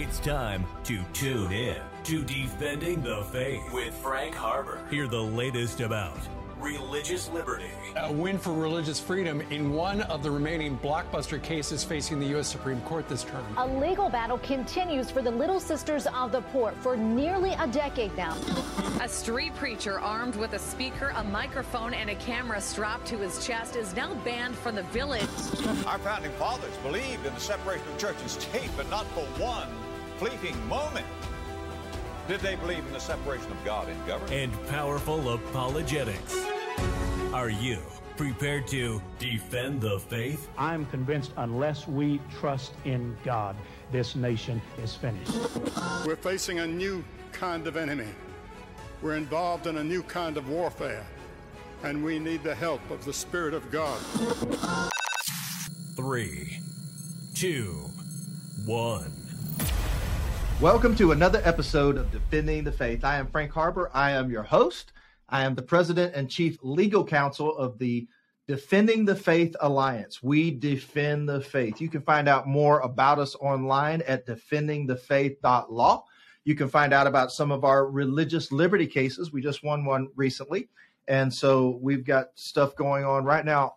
It's time to tune in to Defending the Faith with Frank Harber. Hear the latest about religious liberty. A win for religious freedom in one of the remaining blockbuster cases facing the U.S. Supreme Court this term. A legal battle continues for the Little Sisters of the Poor for nearly a decade now. A street preacher armed with a speaker, a microphone, and a camera strapped to his chest is now banned from the village. Our founding fathers believed in the separation of church and state, but not for one fleeting moment. Did they believe in the separation of God and government? And powerful apologetics. Are you prepared to defend the faith? I'm convinced unless we trust in God, this nation is finished. We're facing a new kind of enemy. We're involved in a new kind of warfare, and we need the help of the Spirit of God. Three, two, one. Welcome to another episode of Defending the Faith. I am Frank Harber. I am your host. I am the president and chief legal counsel of the Defending the Faith Alliance. We defend the faith. You can find out more about us online at defendingthefaith.law. You can find out about some of our religious liberty cases. We just won one recently. And so we've got stuff going on right now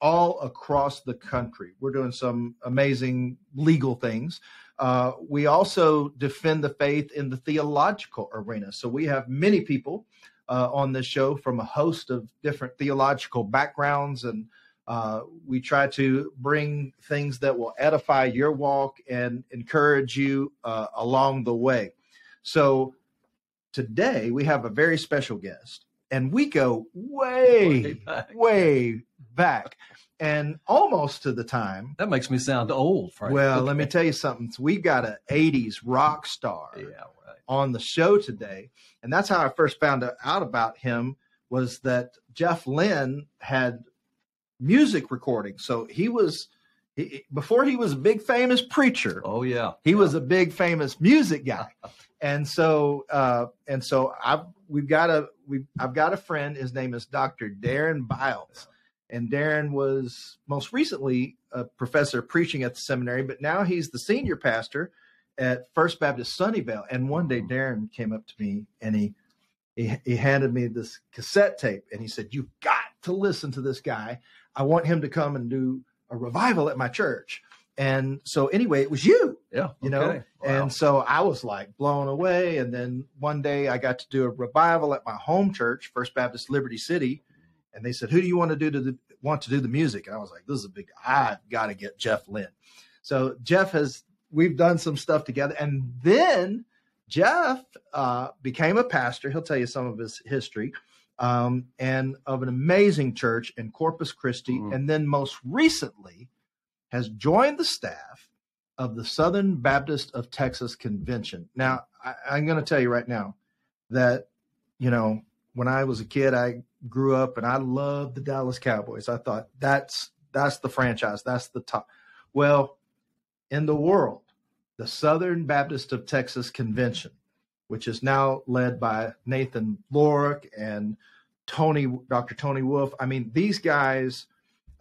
all across the country. We're doing some amazing legal things. Uh, we also defend the faith in the theological arena. So we have many people uh, on this show from a host of different theological backgrounds, and uh, we try to bring things that will edify your walk and encourage you uh, along the way. So today we have a very special guest, and we go way, way back. Way back and almost to the time. That makes me sound old. Frank. Well, okay. let me tell you something. We've got an '80s rock star yeah, right. on the show today, and that's how I first found out about him. Was that Jeff Lynn had music recording? So he was he, before he was a big famous preacher. Oh yeah, he yeah. was a big famous music guy, and so uh, and so I've we've got a we I've got a friend. His name is Dr. Darren Biles and Darren was most recently a professor preaching at the seminary, but now he's the senior pastor at First Baptist Sunnyvale. And one day hmm. Darren came up to me and he, he, he handed me this cassette tape and he said, You've got to listen to this guy. I want him to come and do a revival at my church. And so anyway, it was you. Yeah. You know? Wow. And so I was like blown away. And then one day I got to do a revival at my home church, First Baptist Liberty City and they said, "Who do you want to do to the, want to do the music?" And I was like, "This is a big. I've got to get Jeff Lynn." So Jeff has we've done some stuff together, and then Jeff uh, became a pastor. He'll tell you some of his history, um, and of an amazing church in Corpus Christi, mm-hmm. and then most recently has joined the staff of the Southern Baptist of Texas Convention. Now, I, I'm going to tell you right now that you know when I was a kid, I grew up and I loved the Dallas Cowboys. I thought that's that's the franchise, that's the top. Well, in the world, the Southern Baptist of Texas Convention, which is now led by Nathan Lorick and Tony, Dr. Tony Wolfe. I mean, these guys,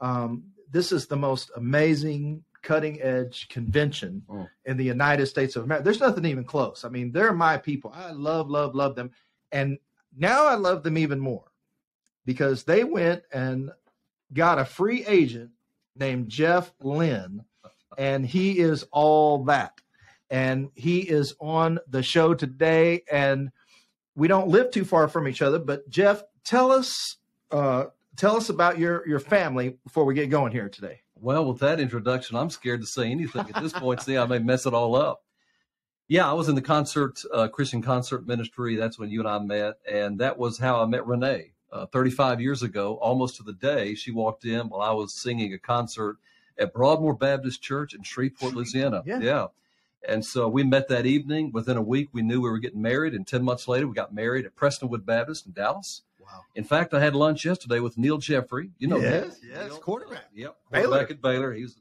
um, this is the most amazing cutting edge convention oh. in the United States of America. There's nothing even close. I mean, they're my people. I love, love, love them. And now I love them even more because they went and got a free agent named Jeff Lynn, and he is all that. And he is on the show today, and we don't live too far from each other. But Jeff, tell us, uh, tell us about your your family before we get going here today. Well, with that introduction, I'm scared to say anything at this point. See, I may mess it all up. Yeah, I was in the concert uh, Christian concert ministry. That's when you and I met, and that was how I met Renee uh, 35 years ago, almost to the day, she walked in while I was singing a concert at Broadmoor Baptist Church in Shreveport, Louisiana. Yeah. yeah. And so we met that evening. Within a week, we knew we were getting married. And 10 months later, we got married at Prestonwood Baptist in Dallas. Wow. In fact, I had lunch yesterday with Neal Jeffrey. You know, yes, Neil, yes, Neil, quarterback. Yep, Baylor. quarterback at Baylor. He's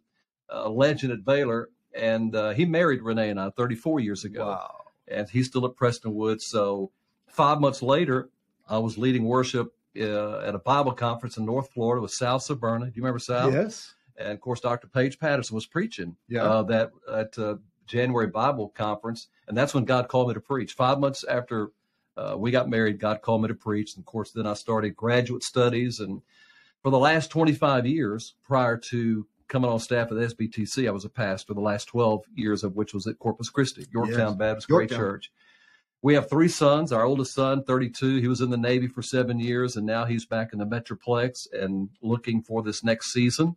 a legend at Baylor. And uh, he married Renee and I 34 years ago. Wow. And he's still at Prestonwood. So five months later, I was leading worship uh, at a Bible conference in North Florida with Sal Sberna. Do you remember Sal? Yes. And of course, Dr. Paige Patterson was preaching yeah. uh, that at uh, January Bible conference, and that's when God called me to preach. Five months after uh, we got married, God called me to preach. And of course, then I started graduate studies. And for the last 25 years prior to coming on staff at SBTC, I was a pastor, the last 12 years of which was at Corpus Christi, Yorktown yes. Baptist Yorktown. Great Church. We have three sons. Our oldest son, 32, he was in the Navy for seven years, and now he's back in the Metroplex and looking for this next season.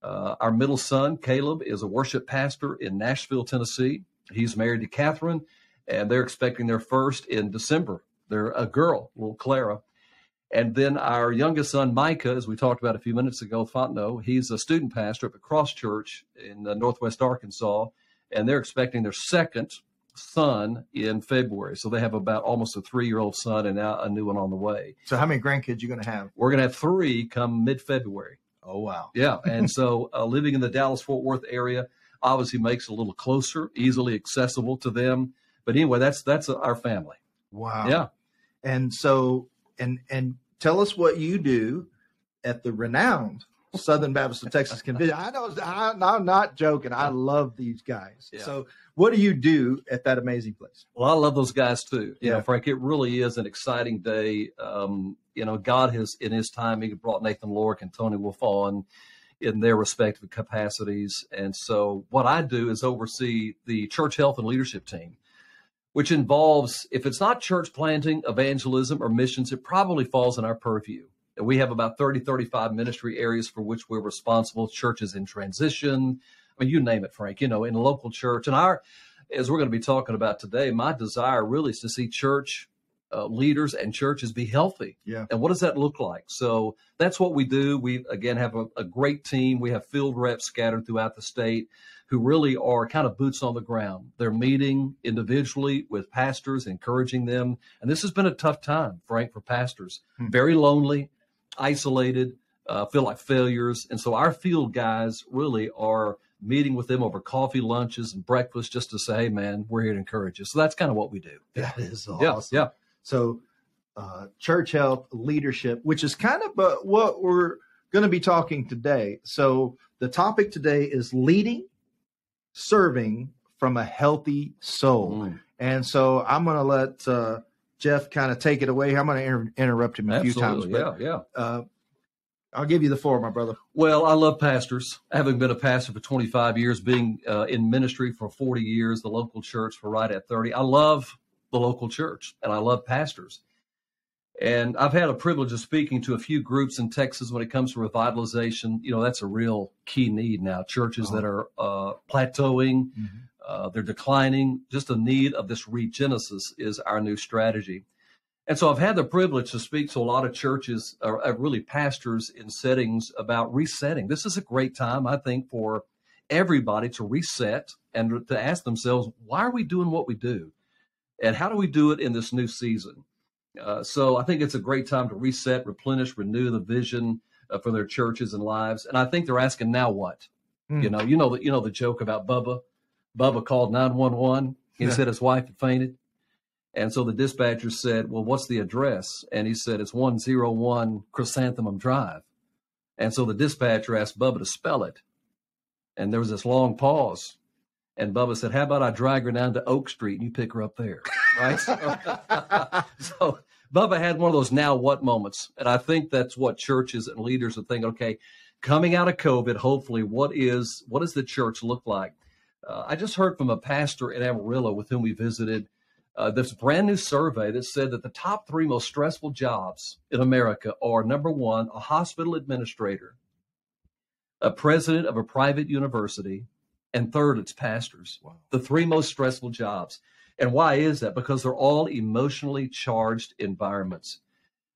Uh, our middle son, Caleb, is a worship pastor in Nashville, Tennessee. He's married to Catherine, and they're expecting their first in December. They're a girl, little Clara. And then our youngest son, Micah, as we talked about a few minutes ago, Fontenot, he's a student pastor at Cross Church in uh, Northwest Arkansas, and they're expecting their second son in February. So they have about almost a three year old son and now a new one on the way. So how many grandkids you going to have? We're going to have three come mid February. Oh wow! Yeah, and so uh, living in the Dallas Fort Worth area obviously makes it a little closer, easily accessible to them. But anyway, that's that's our family. Wow. Yeah. And so and and tell us what you do at the renowned Southern Baptist of Texas Convention. I know I, am not joking. I love these guys. Yeah. So what do you do at that amazing place? Well, I love those guys too. You yeah. know, Frank, it really is an exciting day. Um, you know, God has, in his time, he brought Nathan Lorick and Tony Wolfe on in their respective capacities. And so what I do is oversee the church health and leadership team, which involves, if it's not church planting, evangelism, or missions, it probably falls in our purview. And we have about 30, 35 ministry areas for which we're responsible, churches in transition. I mean, you name it, Frank, you know, in a local church. And our, as we're going to be talking about today, my desire really is to see church uh, leaders and churches be healthy. Yeah. And what does that look like? So that's what we do. We again have a, a, great team. We have field reps scattered throughout the state who really are kind of boots on the ground. They're meeting individually with pastors, encouraging them. And this has been a tough time, Frank, for pastors. Hmm. Very lonely, isolated, uh, feel like failures. And so our field guys really are meeting with them over coffee, lunches, and breakfast just to say, hey, man, we're here to encourage you. So that's kind of what we do. That is awesome. Yeah. yeah. So, uh, church health leadership, which is kind of uh, what we're going to be talking today. So, the topic today is leading, serving from a healthy soul. Mm. And so, I'm going to let uh, Jeff kind of take it away. I'm going to inter- interrupt him a Absolutely. few times. But, yeah, yeah. Uh, I'll give you the floor, my brother. Well, I love pastors. Having been a pastor for 25 years, being uh, in ministry for 40 years, the local church for right at 30. I love the local church, and I love pastors. And I've had a privilege of speaking to a few groups in Texas when it comes to revitalization. You know, that's a real key need now. Churches oh. that are uh, plateauing, mm-hmm. Uh, they're declining. Just a need of this regenesis is our new strategy. And so I've had the privilege to speak to a lot of churches, or uh, really pastors in settings about resetting. This is a great time, I think, for everybody to reset and to ask themselves, why are we doing what we do? and how do we do it in this new season? Uh, so I think it's a great time to reset, replenish, renew the vision uh, for their churches and lives. And I think they're asking now what? Mm. You know, you know the you know the joke about Bubba. Bubba called nine one one. He yeah. said his wife had fainted, and so the dispatcher said, "Well, what's the address?" And he said, "It's one zero one Chrysanthemum Drive." And so the dispatcher asked Bubba to spell it, and there was this long pause. And Bubba said, How about I drag her down to Oak Street and you pick her up there? Right. so, so Bubba had one of those now what moments. And I think that's what churches and leaders are thinking, okay, coming out of COVID, hopefully, what is what does the church look like? Uh, I just heard from a pastor in Amarillo with whom we visited uh, this brand new survey that said that the top three most stressful jobs in America are number one, a hospital administrator, a president of a private university, and third, it's pastors. Wow. The three most stressful jobs. And why is that? Because they're all emotionally charged environments.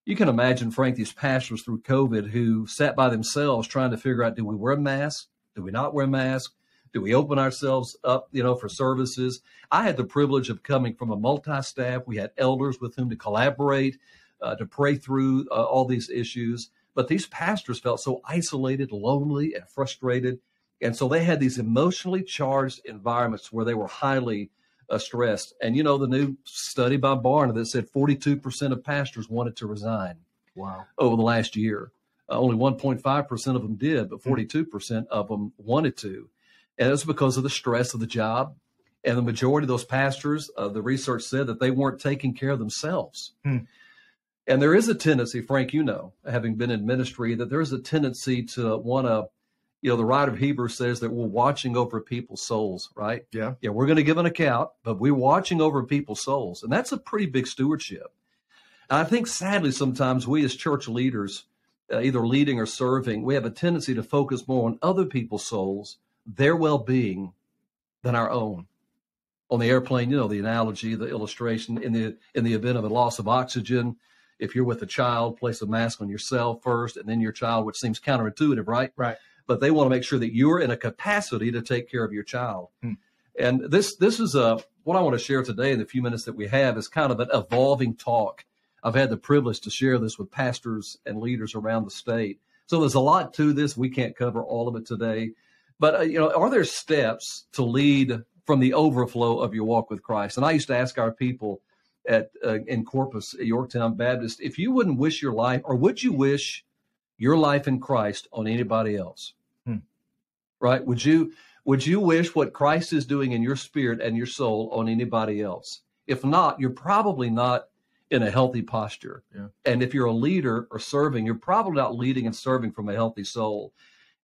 You can imagine, Frank, these pastors through COVID who sat by themselves trying to figure out do we wear a mask? Do we not wear a mask? Do we open ourselves up, you know, for services? I had the privilege of coming from a multi-staff. We had elders with whom to collaborate, uh, to pray through uh, all these issues. But these pastors felt so isolated, lonely, and frustrated. And so they had these emotionally charged environments where they were highly uh, stressed. And you know, the new study by Barna that said 42% of pastors wanted to resign. Wow. Over the last year. Uh, only 1.5% of them did, but 42% of them wanted to. And it's because of the stress of the job. And the majority of those pastors, uh, the research said that they weren't taking care of themselves. Hmm. And there is a tendency, Frank, you know, having been in ministry, that there is a tendency to want to, you know, the writer of Hebrews says that we're watching over people's souls, right? Yeah. Yeah, we're going to give an account, but we're watching over people's souls. And that's a pretty big stewardship. And I think sadly, sometimes we as church leaders, uh, either leading or serving, we have a tendency to focus more on other people's souls, their well being, than our own. On the airplane, you know, the analogy, the illustration in the in the event of a loss of oxygen, if you're with a child, place a mask on yourself first and then your child, which seems counterintuitive, right? Right. But they want to make sure that you're in a capacity to take care of your child. Hmm. And this this is a what I want to share today in the few minutes that we have is kind of an evolving talk. I've had the privilege to share this with pastors and leaders around the state. So there's a lot to this. We can't cover all of it today. But uh, you know, are there steps to lead from the overflow of your walk with Christ? And I used to ask our people at uh, in Corpus at Yorktown Baptist, if you wouldn't wish your life, or would you wish your life in Christ on anybody else? Hmm. Right? Would you would you wish what Christ is doing in your spirit and your soul on anybody else? If not, you're probably not in a healthy posture. Yeah. And if you're a leader or serving, you're probably not leading and serving from a healthy soul.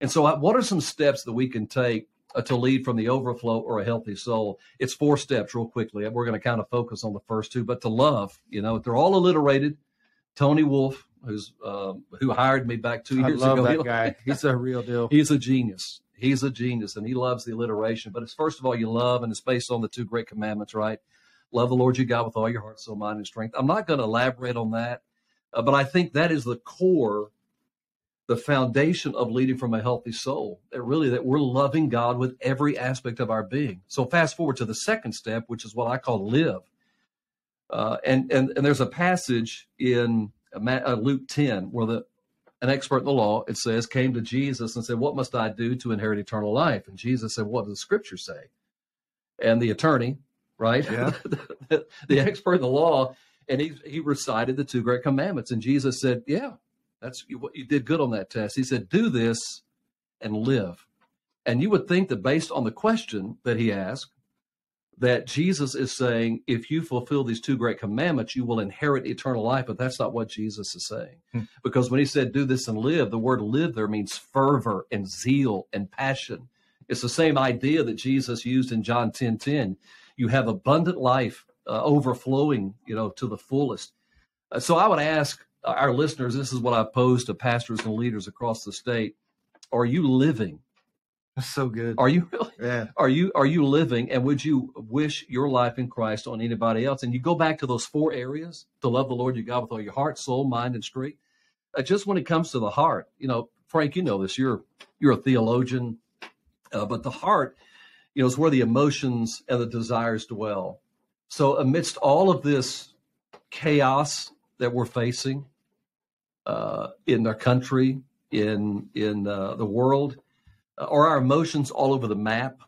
And so, what are some steps that we can take uh, to lead from the overflow or a healthy soul? It's four steps, real quickly. We're going to kind of focus on the first two, but to love, you know, they're all alliterated. Tony Wolfe, who's um, who hired me back two I years love ago, that he- guy. He's a real deal. He's a genius. He's a genius, and he loves the alliteration. But it's first of all, you love, and it's based on the two great commandments, right? Love the Lord your God with all your heart, soul, mind, and strength. I'm not going to elaborate on that, uh, but I think that is the core, the foundation of leading from a healthy soul. That really that we're loving God with every aspect of our being. So fast forward to the second step, which is what I call live. Uh, and and and there's a passage in uh, Luke 10 where the an expert in the law, it says, came to Jesus and said, What must I do to inherit eternal life? And Jesus said, What does the scripture say? And the attorney, right? Yeah. the, the expert in the law, and he, he recited the two great commandments. And Jesus said, Yeah, that's what you did good on that test. He said, Do this and live. And you would think that based on the question that he asked, that Jesus is saying, if you fulfill these two great commandments, you will inherit eternal life. But that's not what Jesus is saying. Hmm. Because when he said, do this and live, the word live there means fervor and zeal and passion. It's the same idea that Jesus used in John 10 10. You have abundant life uh, overflowing, you know, to the fullest. Uh, so I would ask our listeners this is what I pose to pastors and leaders across the state. Are you living? That's so good. Are you really? Yeah. Are you are you living and would you wish your life in Christ on anybody else? And you go back to those four areas to love the Lord your God with all your heart, soul, mind, and strength. Uh, just when it comes to the heart, you know, Frank, you know this. You're you're a theologian, uh, but the heart, you know, is where the emotions and the desires dwell. So amidst all of this chaos that we're facing uh, in our country, in in uh, the world, uh, are our emotions all over the map?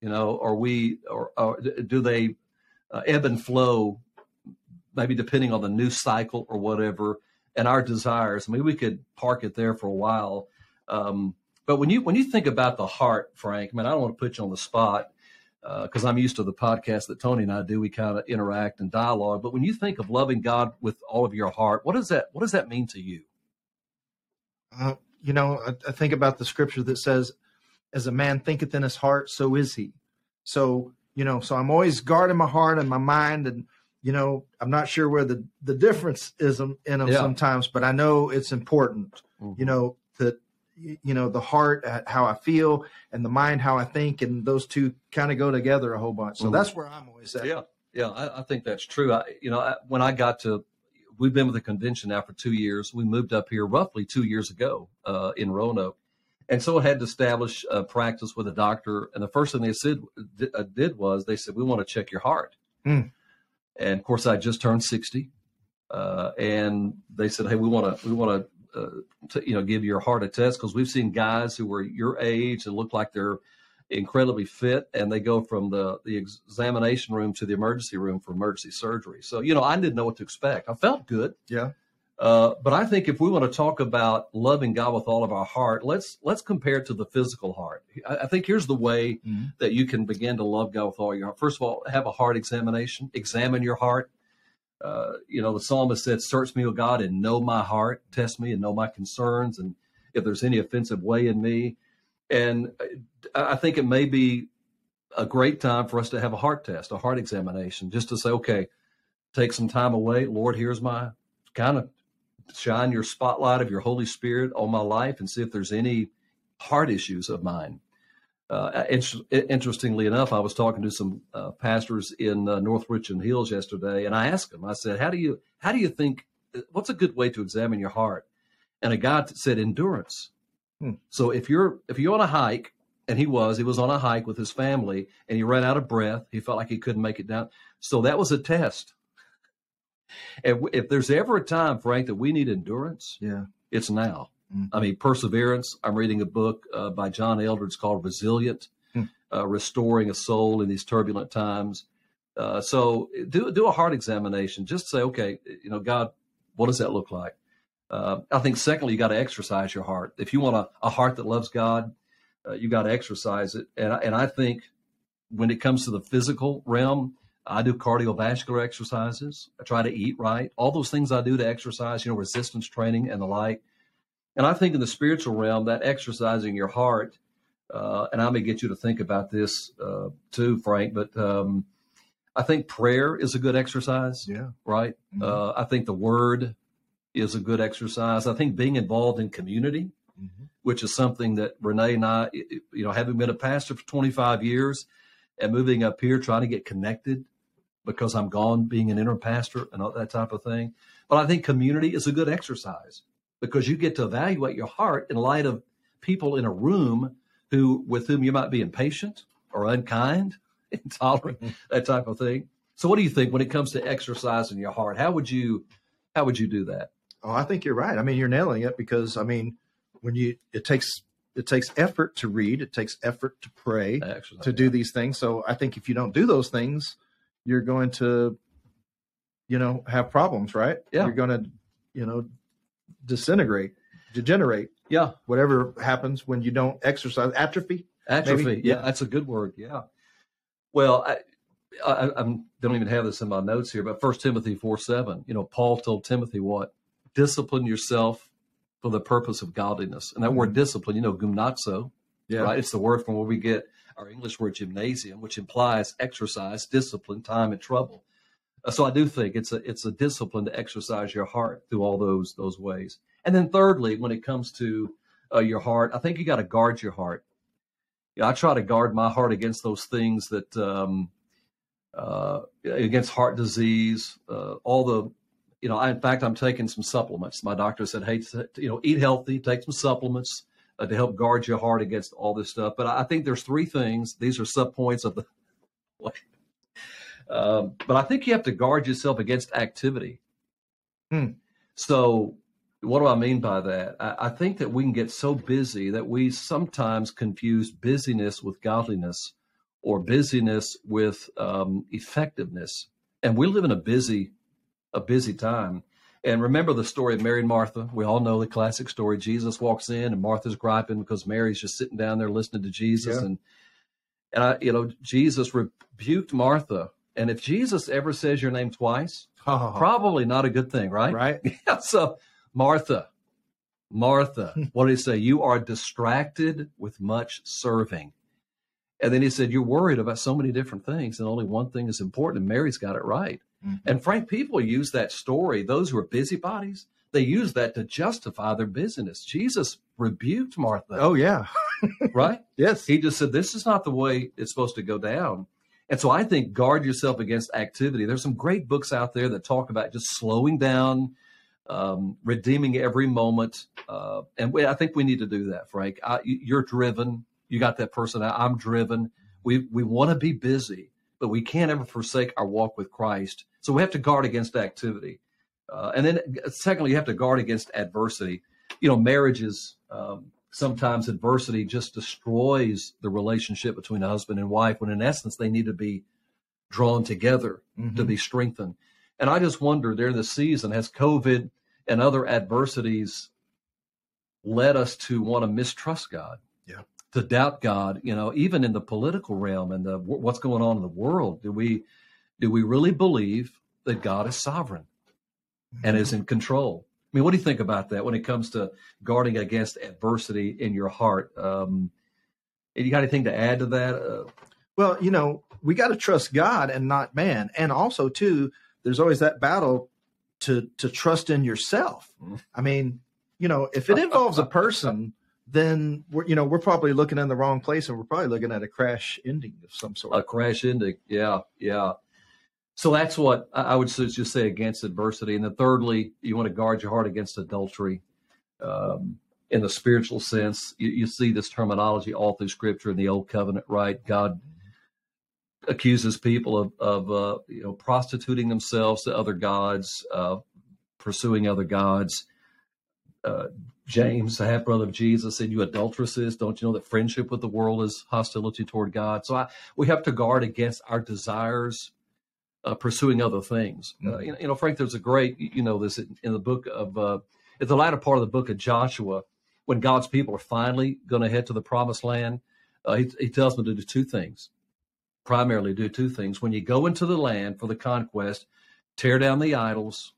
You know, are we or, or do they uh, ebb and flow? Maybe depending on the news cycle or whatever, and our desires. I mean, we could park it there for a while. Um, but when you when you think about the heart, Frank, I mean, I don't want to put you on the spot because I'm used to the podcast that Tony and I do. We kind of interact and dialogue. But when you think of loving God with all of your heart, what does that what does that mean to you? Uh, you know, I, I think about the scripture that says, "As a man thinketh in his heart, so is he." So you know, so I'm always guarding my heart and my mind, and you know, I'm not sure where the the difference is in them Yeah. sometimes, but I know it's important. You know that you know the heart, uh, how I feel, and the mind, how I think, and those two kind of go together a whole bunch. So Mhm. that's where I'm always at. Yeah, yeah, I, I think that's true. I, you know, I, when I got to, we've been with the convention now for two years. We moved up here roughly two years ago uh, in Roanoke, and so I had to establish a practice with a doctor. And the first thing they said uh, did was they said, "We want to check your heart." Hmm. And of course, I just turned sixty, uh, and they said, "Hey, we want to, we want to." Uh, to, you know, give your heart a test because we've seen guys who were your age and look like they're incredibly fit and they go from the the examination room to the emergency room for emergency surgery so you know i didn't know what to expect i felt good Yeah. Uh, but I think if we want to talk about loving God with all of our heart, let's let's compare it to the physical heart. I, I think here's the way mm-hmm. that you can begin to love God with all your heart. First of all, have a heart examination. Examine your heart. Uh, you know, the psalmist said, "Search me, O God, and know my heart. Test me and know my concerns, and if there's any offensive way in me." And I think it may be a great time for us to have a heart test, a heart examination, just to say, okay, take some time away. Lord, here's my kind of shine your spotlight of your Holy Spirit on my life and see if there's any heart issues of mine. Uh, interestingly enough, I was talking to some uh, pastors in uh, North Richland Hills yesterday, and I asked them. I said, "How do you how do you think? What's a good way to examine your heart?" And a guy said, "Endurance." Hmm. So if you're if you're on a hike, and he was he was on a hike with his family, and he ran out of breath. He felt like he couldn't make it down. So that was a test if, if there's ever a time, Frank, that we need endurance, yeah, it's now. Mm-hmm. I mean, perseverance. I'm reading a book uh, by John Eldredge called Resilient, mm-hmm. uh, Restoring a Soul in These Turbulent Times. Uh, so do do a heart examination. Just say, okay, you know, God, what does that look like? Uh, I think secondly, you got to exercise your heart. If you want a, a heart that loves God, uh, you got to exercise it. And and I think when it comes to the physical realm, I do cardiovascular exercises. I try to eat right. All those things I do to exercise, you know, resistance training and the like. And I think in the spiritual realm, that exercising your heart, uh, and I may get you to think about this uh, too, Frank, but um, I think prayer is a good exercise. Yeah. Right. Mm-hmm. Uh, I think the word is a good exercise. I think being involved in community, mm-hmm. which is something that Renee and I, you know, having been a pastor for 25 years and moving up here, trying to get connected because I'm gone being an interim pastor and all that type of thing. But I think community is a good exercise because you get to evaluate your heart in light of people in a room who with whom you might be impatient or unkind, intolerant, that type of thing. So what do you think when it comes to exercising your heart? How would you how would you do that? Oh, I think you're right. I mean, you're nailing it because I mean, when you it takes it takes effort to read, it takes effort to pray, to do these things. So I think if you don't do those things, you're going to, you know, have problems, right? Yeah. You're going to, you know, disintegrate, degenerate. Yeah. Whatever happens when you don't exercise, atrophy. Atrophy. Yeah, that's a good word. Yeah. Well, I, I, I don't even have this in my notes here, but First Timothy four seven. You know, Paul told Timothy what? Discipline yourself for the purpose of godliness, and that word discipline, you know, gymnazo. Yeah. Right. It's the word from where we get our English word gymnasium, which implies exercise, discipline, time, and trouble. Uh, so I do think it's a it's a discipline to exercise your heart through all those those ways. And then thirdly, when it comes to uh, your heart, I think you got to guard your heart. I try to guard my heart against those things that um, uh, against heart disease, uh, all the you know. I, in fact, I'm taking some supplements. My doctor said, "Hey, you know, eat healthy, take some supplements." uh, to help guard your heart against all this stuff. But I think there's three things. These are sub points of the. um, but I think you have to guard yourself against activity. Hmm. So, what do I mean by that? I, I think that we can get so busy that we sometimes confuse busyness with godliness or busyness with um, effectiveness. And we live in a busy, a busy time. And remember the story of Mary and Martha. We all know the classic story. Jesus walks in and Martha's griping because Mary's just sitting down there listening to Jesus. Yeah. And and I, you know, Jesus rebuked Martha. And if Jesus ever says your name twice, oh. probably not a good thing, right? Right. Yeah, so Martha, Martha, what did he say? You are distracted with much serving. And then he said, You're worried about so many different things, and only one thing is important. And Mary's got it right. Mm-hmm. And Frank, people use that story, those who are busybodies, they use that to justify their business. Jesus rebuked Martha. Oh, yeah. right? Yes. He just said, This is not the way it's supposed to go down. And so I think guard yourself against activity. There's some great books out there that talk about just slowing down, um, redeeming every moment. Uh, and we, I think we need to do that, Frank. I, you're driven. You got that person. I'm driven. We, we want to be busy, but we can't ever forsake our walk with Christ. So we have to guard against activity. Uh, and then, secondly, you have to guard against adversity. You know, marriages, um, sometimes adversity just destroys the relationship between a husband and wife when, in essence, they need to be drawn together mm-hmm. to be strengthened. And I just wonder during the season, has COVID and other adversities led us to want to mistrust God. Yeah. To doubt God, you know, even in the political realm and the what's going on in the world, do we do we really believe that God is sovereign and is in control? I mean, what do you think about that when it comes to guarding against adversity in your heart? Um, you got anything to add to that? Uh, well, you know, we got to trust God and not man, and also too, there's always that battle to to trust in yourself. Mm-hmm. I mean, you know, if it involves a person, then we're you know we're probably looking in the wrong place, and we're probably looking at a crash ending of some sort. A crash ending, yeah, yeah. So that's what I would just say against adversity. And then thirdly, you want to guard your heart against adultery. Um, in the spiritual sense, you, you, see this terminology all through Scripture in the Old Covenant, right? God accuses people of, of uh, you know prostituting themselves to other gods, uh, pursuing other gods. Uh, James, the half brother of Jesus, said, "You adulteresses, don't you know that friendship with the world is hostility toward God?" So I, we have to guard against our desires uh, pursuing other things. Uh, mm-hmm. You, know, you, know, Frank, there's a great, you know, this in, in the book of, uh, at the latter part of the book of Joshua, when God's people are finally going to head to the promised land, uh, he, he tells them to do two things, primarily do two things. When you go into the land for the conquest, tear down the idols,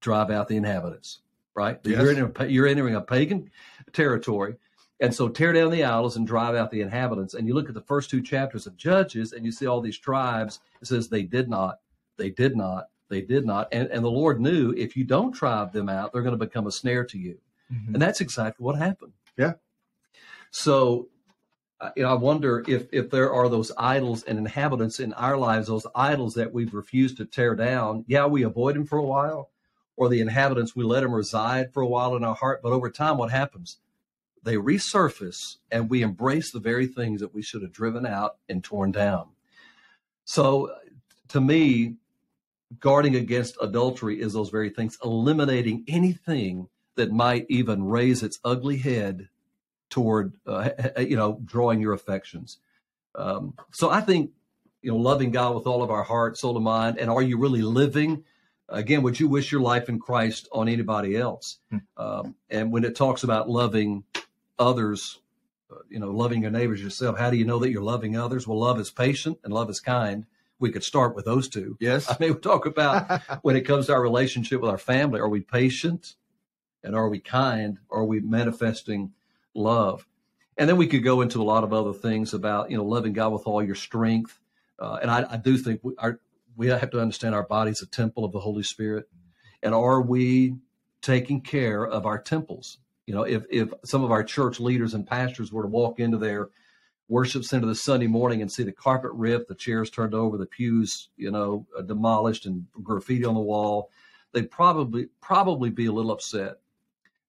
drive out the inhabitants, right? Yes. You're, entering, you're entering a pagan territory. And so tear down the idols and drive out the inhabitants. And you look at the first two chapters of Judges and you see all these tribes. It says they did not, they did not, they did not. And, and the Lord knew if you don't drive them out, they're going to become a snare to you. Mm-hmm. And that's exactly what happened. Yeah. So, uh, you know, I wonder if if there are those idols and inhabitants in our lives, those idols that we've refused to tear down. Yeah, we avoid them for a while, or the inhabitants we let them reside for a while in our heart. But over time, what happens? They resurface and we embrace the very things that we should have driven out and torn down. So, to me, guarding against adultery is those very things, eliminating anything that might even raise its ugly head toward, uh, you know, drawing your affections. Um, so, I think, you know, loving God with all of our heart, soul, and mind, and are you really living? Again, would you wish your life in Christ on anybody else? Hmm. Um, and when it talks about loving others, uh, you know, loving your neighbors yourself. How do you know that you're loving others? Well, love is patient and love is kind. We could start with those two. Yes. I mean, we talk about when it comes to our relationship with our family, are we patient and are we kind? Are we manifesting love? And then we could go into a lot of other things about, you know, loving God with all your strength. Uh, and I, I, do think we, our, we have to understand our body's a temple of the Holy Spirit. And are we taking care of our temples? You know, if if some of our church leaders and pastors were to walk into their worship center this Sunday morning and see the carpet ripped, the chairs turned over, the pews, you know, uh, demolished, and graffiti on the wall, they'd probably probably be a little upset.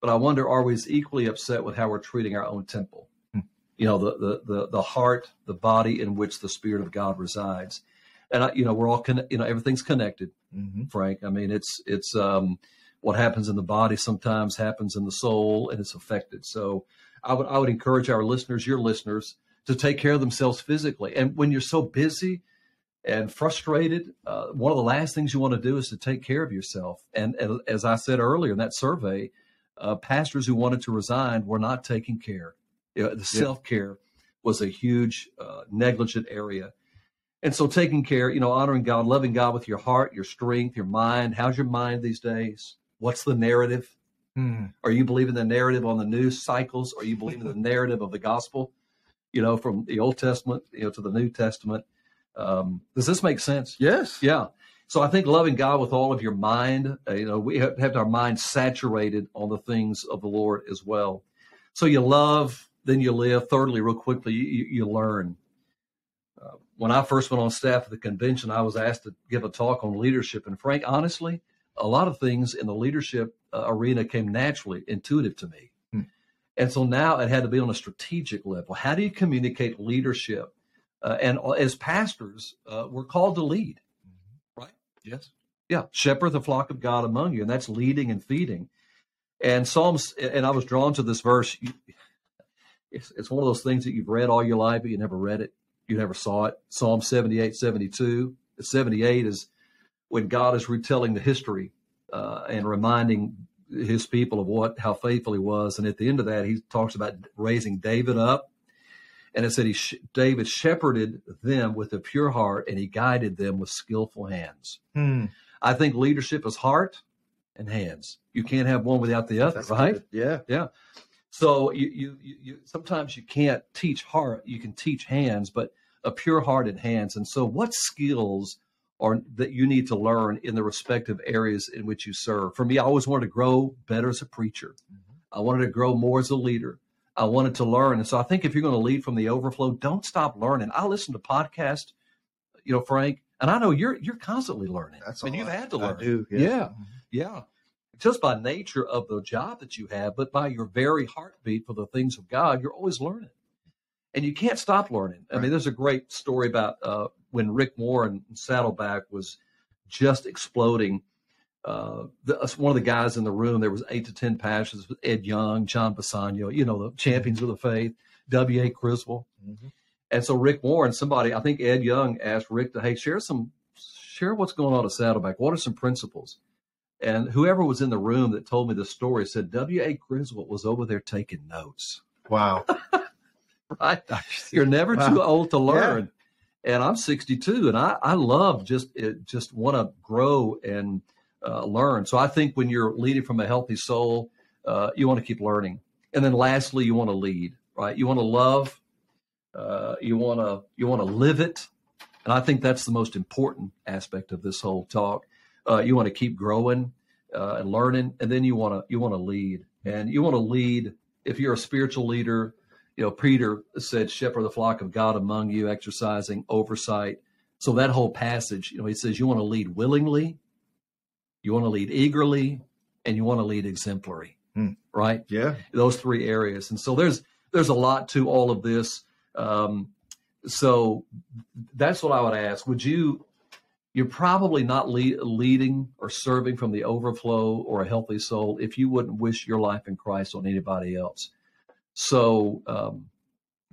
But I wonder, are we as equally upset with how we're treating our own temple? Hmm. You know, the, the the the heart, the body in which the Spirit of God resides, and I, you know, we're all con- you know everything's connected. Mm-hmm. Frank, I mean, it's it's um, what happens in the body sometimes happens in the soul and it's affected. So I would I would encourage our listeners, your listeners, to take care of themselves physically. And when you're so busy and frustrated, uh, one of the last things you want to do is to take care of yourself. And, and as I said earlier in that survey, uh, pastors who wanted to resign were not taking care. You know, the yeah. self care was a huge uh, negligent area. And so taking care, you know, honoring God, loving God with your heart, your strength, your mind. How's your mind these days? What's the narrative? Hmm. Are you believing the narrative on the news cycles? Are you believing the narrative of the gospel? You know, from the Old Testament, you know, to the New Testament. Um, does this make sense? Yes. Yeah. So I think loving God with all of your mind, uh, you know, we have, have our mind saturated on the things of the Lord as well. So you love, then you live. Thirdly, real quickly, you, you learn. Uh, when I first went on staff at the convention, I was asked to give a talk on leadership. And Frank, honestly, a lot of things in the leadership uh, arena came naturally intuitive to me. Hmm. And so now it had to be on a strategic level. How do you communicate leadership? Uh, and as pastors, uh, we're called to lead, mm-hmm. right? Yes. Yeah. Shepherd the flock of God among you. And that's leading and feeding. And Psalms, and I was drawn to this verse. It's, it's one of those things that you've read all your life, but you never read it. You never saw it. Psalm 78, 72. 78 is when God is retelling the history uh, and reminding his people of what how faithful he was. And at the end of that, he talks about raising David up, and it said he David shepherded them with a pure heart, and he guided them with skillful hands. Hmm. I think leadership is heart and hands. You can't have one without the other, That's right? good. Yeah. Yeah. So you, you, you, you sometimes you can't teach heart, you can teach hands, but a pure hearted hands. And so what skills are that you need to learn in the respective areas in which you serve? For me, I always wanted to grow better as a preacher. I wanted to grow more as a leader. I wanted to learn. And so I think if you're going to lead from the overflow, don't stop learning. I listen to podcasts, you know, Frank, and I know you're you're constantly learning. That's and all you've I- had to I learn. do, yes. Yeah. Yeah. Just by nature of the job that you have, but by your very heartbeat for the things of God, you're always learning. And you can't stop learning. I Right. mean, there's a great story about uh, when Rick Warren Saddleback was just exploding. Uh, the, one of the guys in the room, there was eight to ten pastors, Ed Young, John Bisagno, you know, the champions of the faith, W.A. Criswell. Mhm. And so Rick Warren, somebody, I think Ed Young asked Rick to, hey, share some, share what's going on at Saddleback. What are some principles? And whoever was in the room that told me the story said W.A. Criswell was over there taking notes. Wow. Right? You're never Wow. too old to learn. And I'm 62, and I, I love just it, just want to grow and uh, learn. So I think when you're leading from a healthy soul, uh, you want to keep learning. And then lastly, you want to lead, right? You want to love. Uh, you want to you want to live it, and I think that's the most important aspect of this whole talk. Uh, you want to keep growing uh, and learning, and then you want to you want to lead, and you want to lead. If you're a spiritual leader, you know Peter said, "Shepherd the flock of God among you, exercising oversight." So that whole passage, you know, he says you want to lead willingly, you want to lead eagerly, and you want to lead exemplary, Hmm. right? Yeah. those three areas. And so there's there's a lot to all of this. Um, so that's what I would ask. Would you? You're probably not lead, leading or serving from the overflow or a healthy soul if you wouldn't wish your life in Christ on anybody else. So um,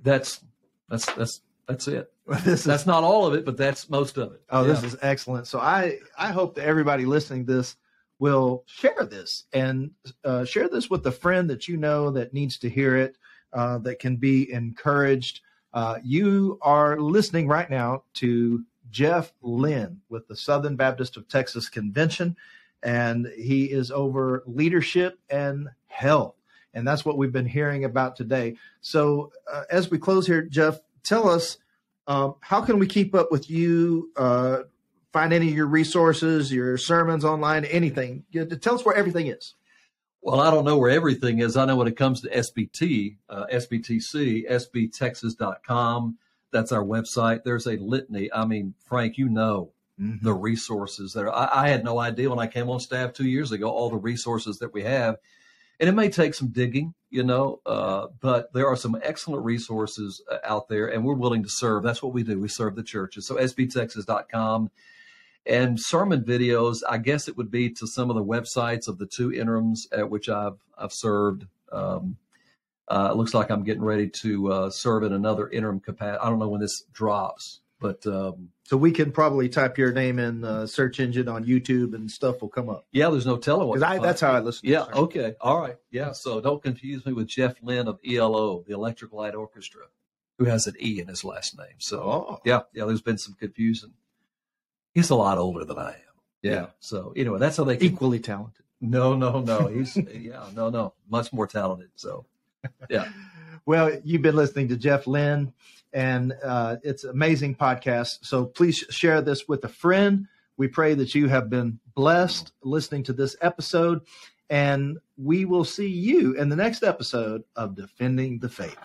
that's that's that's that's it. is That's not all of it, but that's most of it. Oh, this is excellent. So I I hope that everybody listening to this will share this and uh, share this with a friend that you know that needs to hear it, uh, that can be encouraged. Uh, you are listening right now to Jeff Lynn with the Southern Baptist of Texas Convention, and he is over leadership and health. And that's what we've been hearing about today. So, uh, as we close here, Jeff, tell us um, how can we keep up with you? Uh, find any of your resources, your sermons online, anything. Tell us where everything is. Well, I don't know where everything is. I know when it comes to SBT, uh, SBTC, SBTexas.com. That's our website. There's a litany. I mean, Frank, you know the resources there. I, I had no idea when I came on staff two years ago all the resources that we have, and it may take some digging, you know, uh, but there are some excellent resources uh, out there, and we're willing to serve. That's what we do. We serve the churches. So SBTexas.com and sermon videos. I guess it would be to some of the websites of the two interims at which I've I've served. Um, uh, it looks like I'm getting ready to uh, serve in another interim capacity. I don't know when this drops, but um, So we can probably type your name in the search engine on YouTube and stuff will come up. yeah, there's no telling what. I, that's how I listen. Yeah. Okay. All right. Yeah. So don't confuse me with Jeff Lynne of ELO, the Electric Light Orchestra, who has an E in his last name. So Oh. yeah, yeah. There's been some confusion. He's a lot older than I am. Yeah. Yeah. So anyway, that's how they keep. Equally talented. No, no, no. He's yeah, no, no. Much more talented. So yeah. Well, you've been listening to Jeff Lynn, and uh, it's an amazing podcast. So please share this with a friend. We pray that you have been blessed listening to this episode, and we will see you in the next episode of Defending the Faith.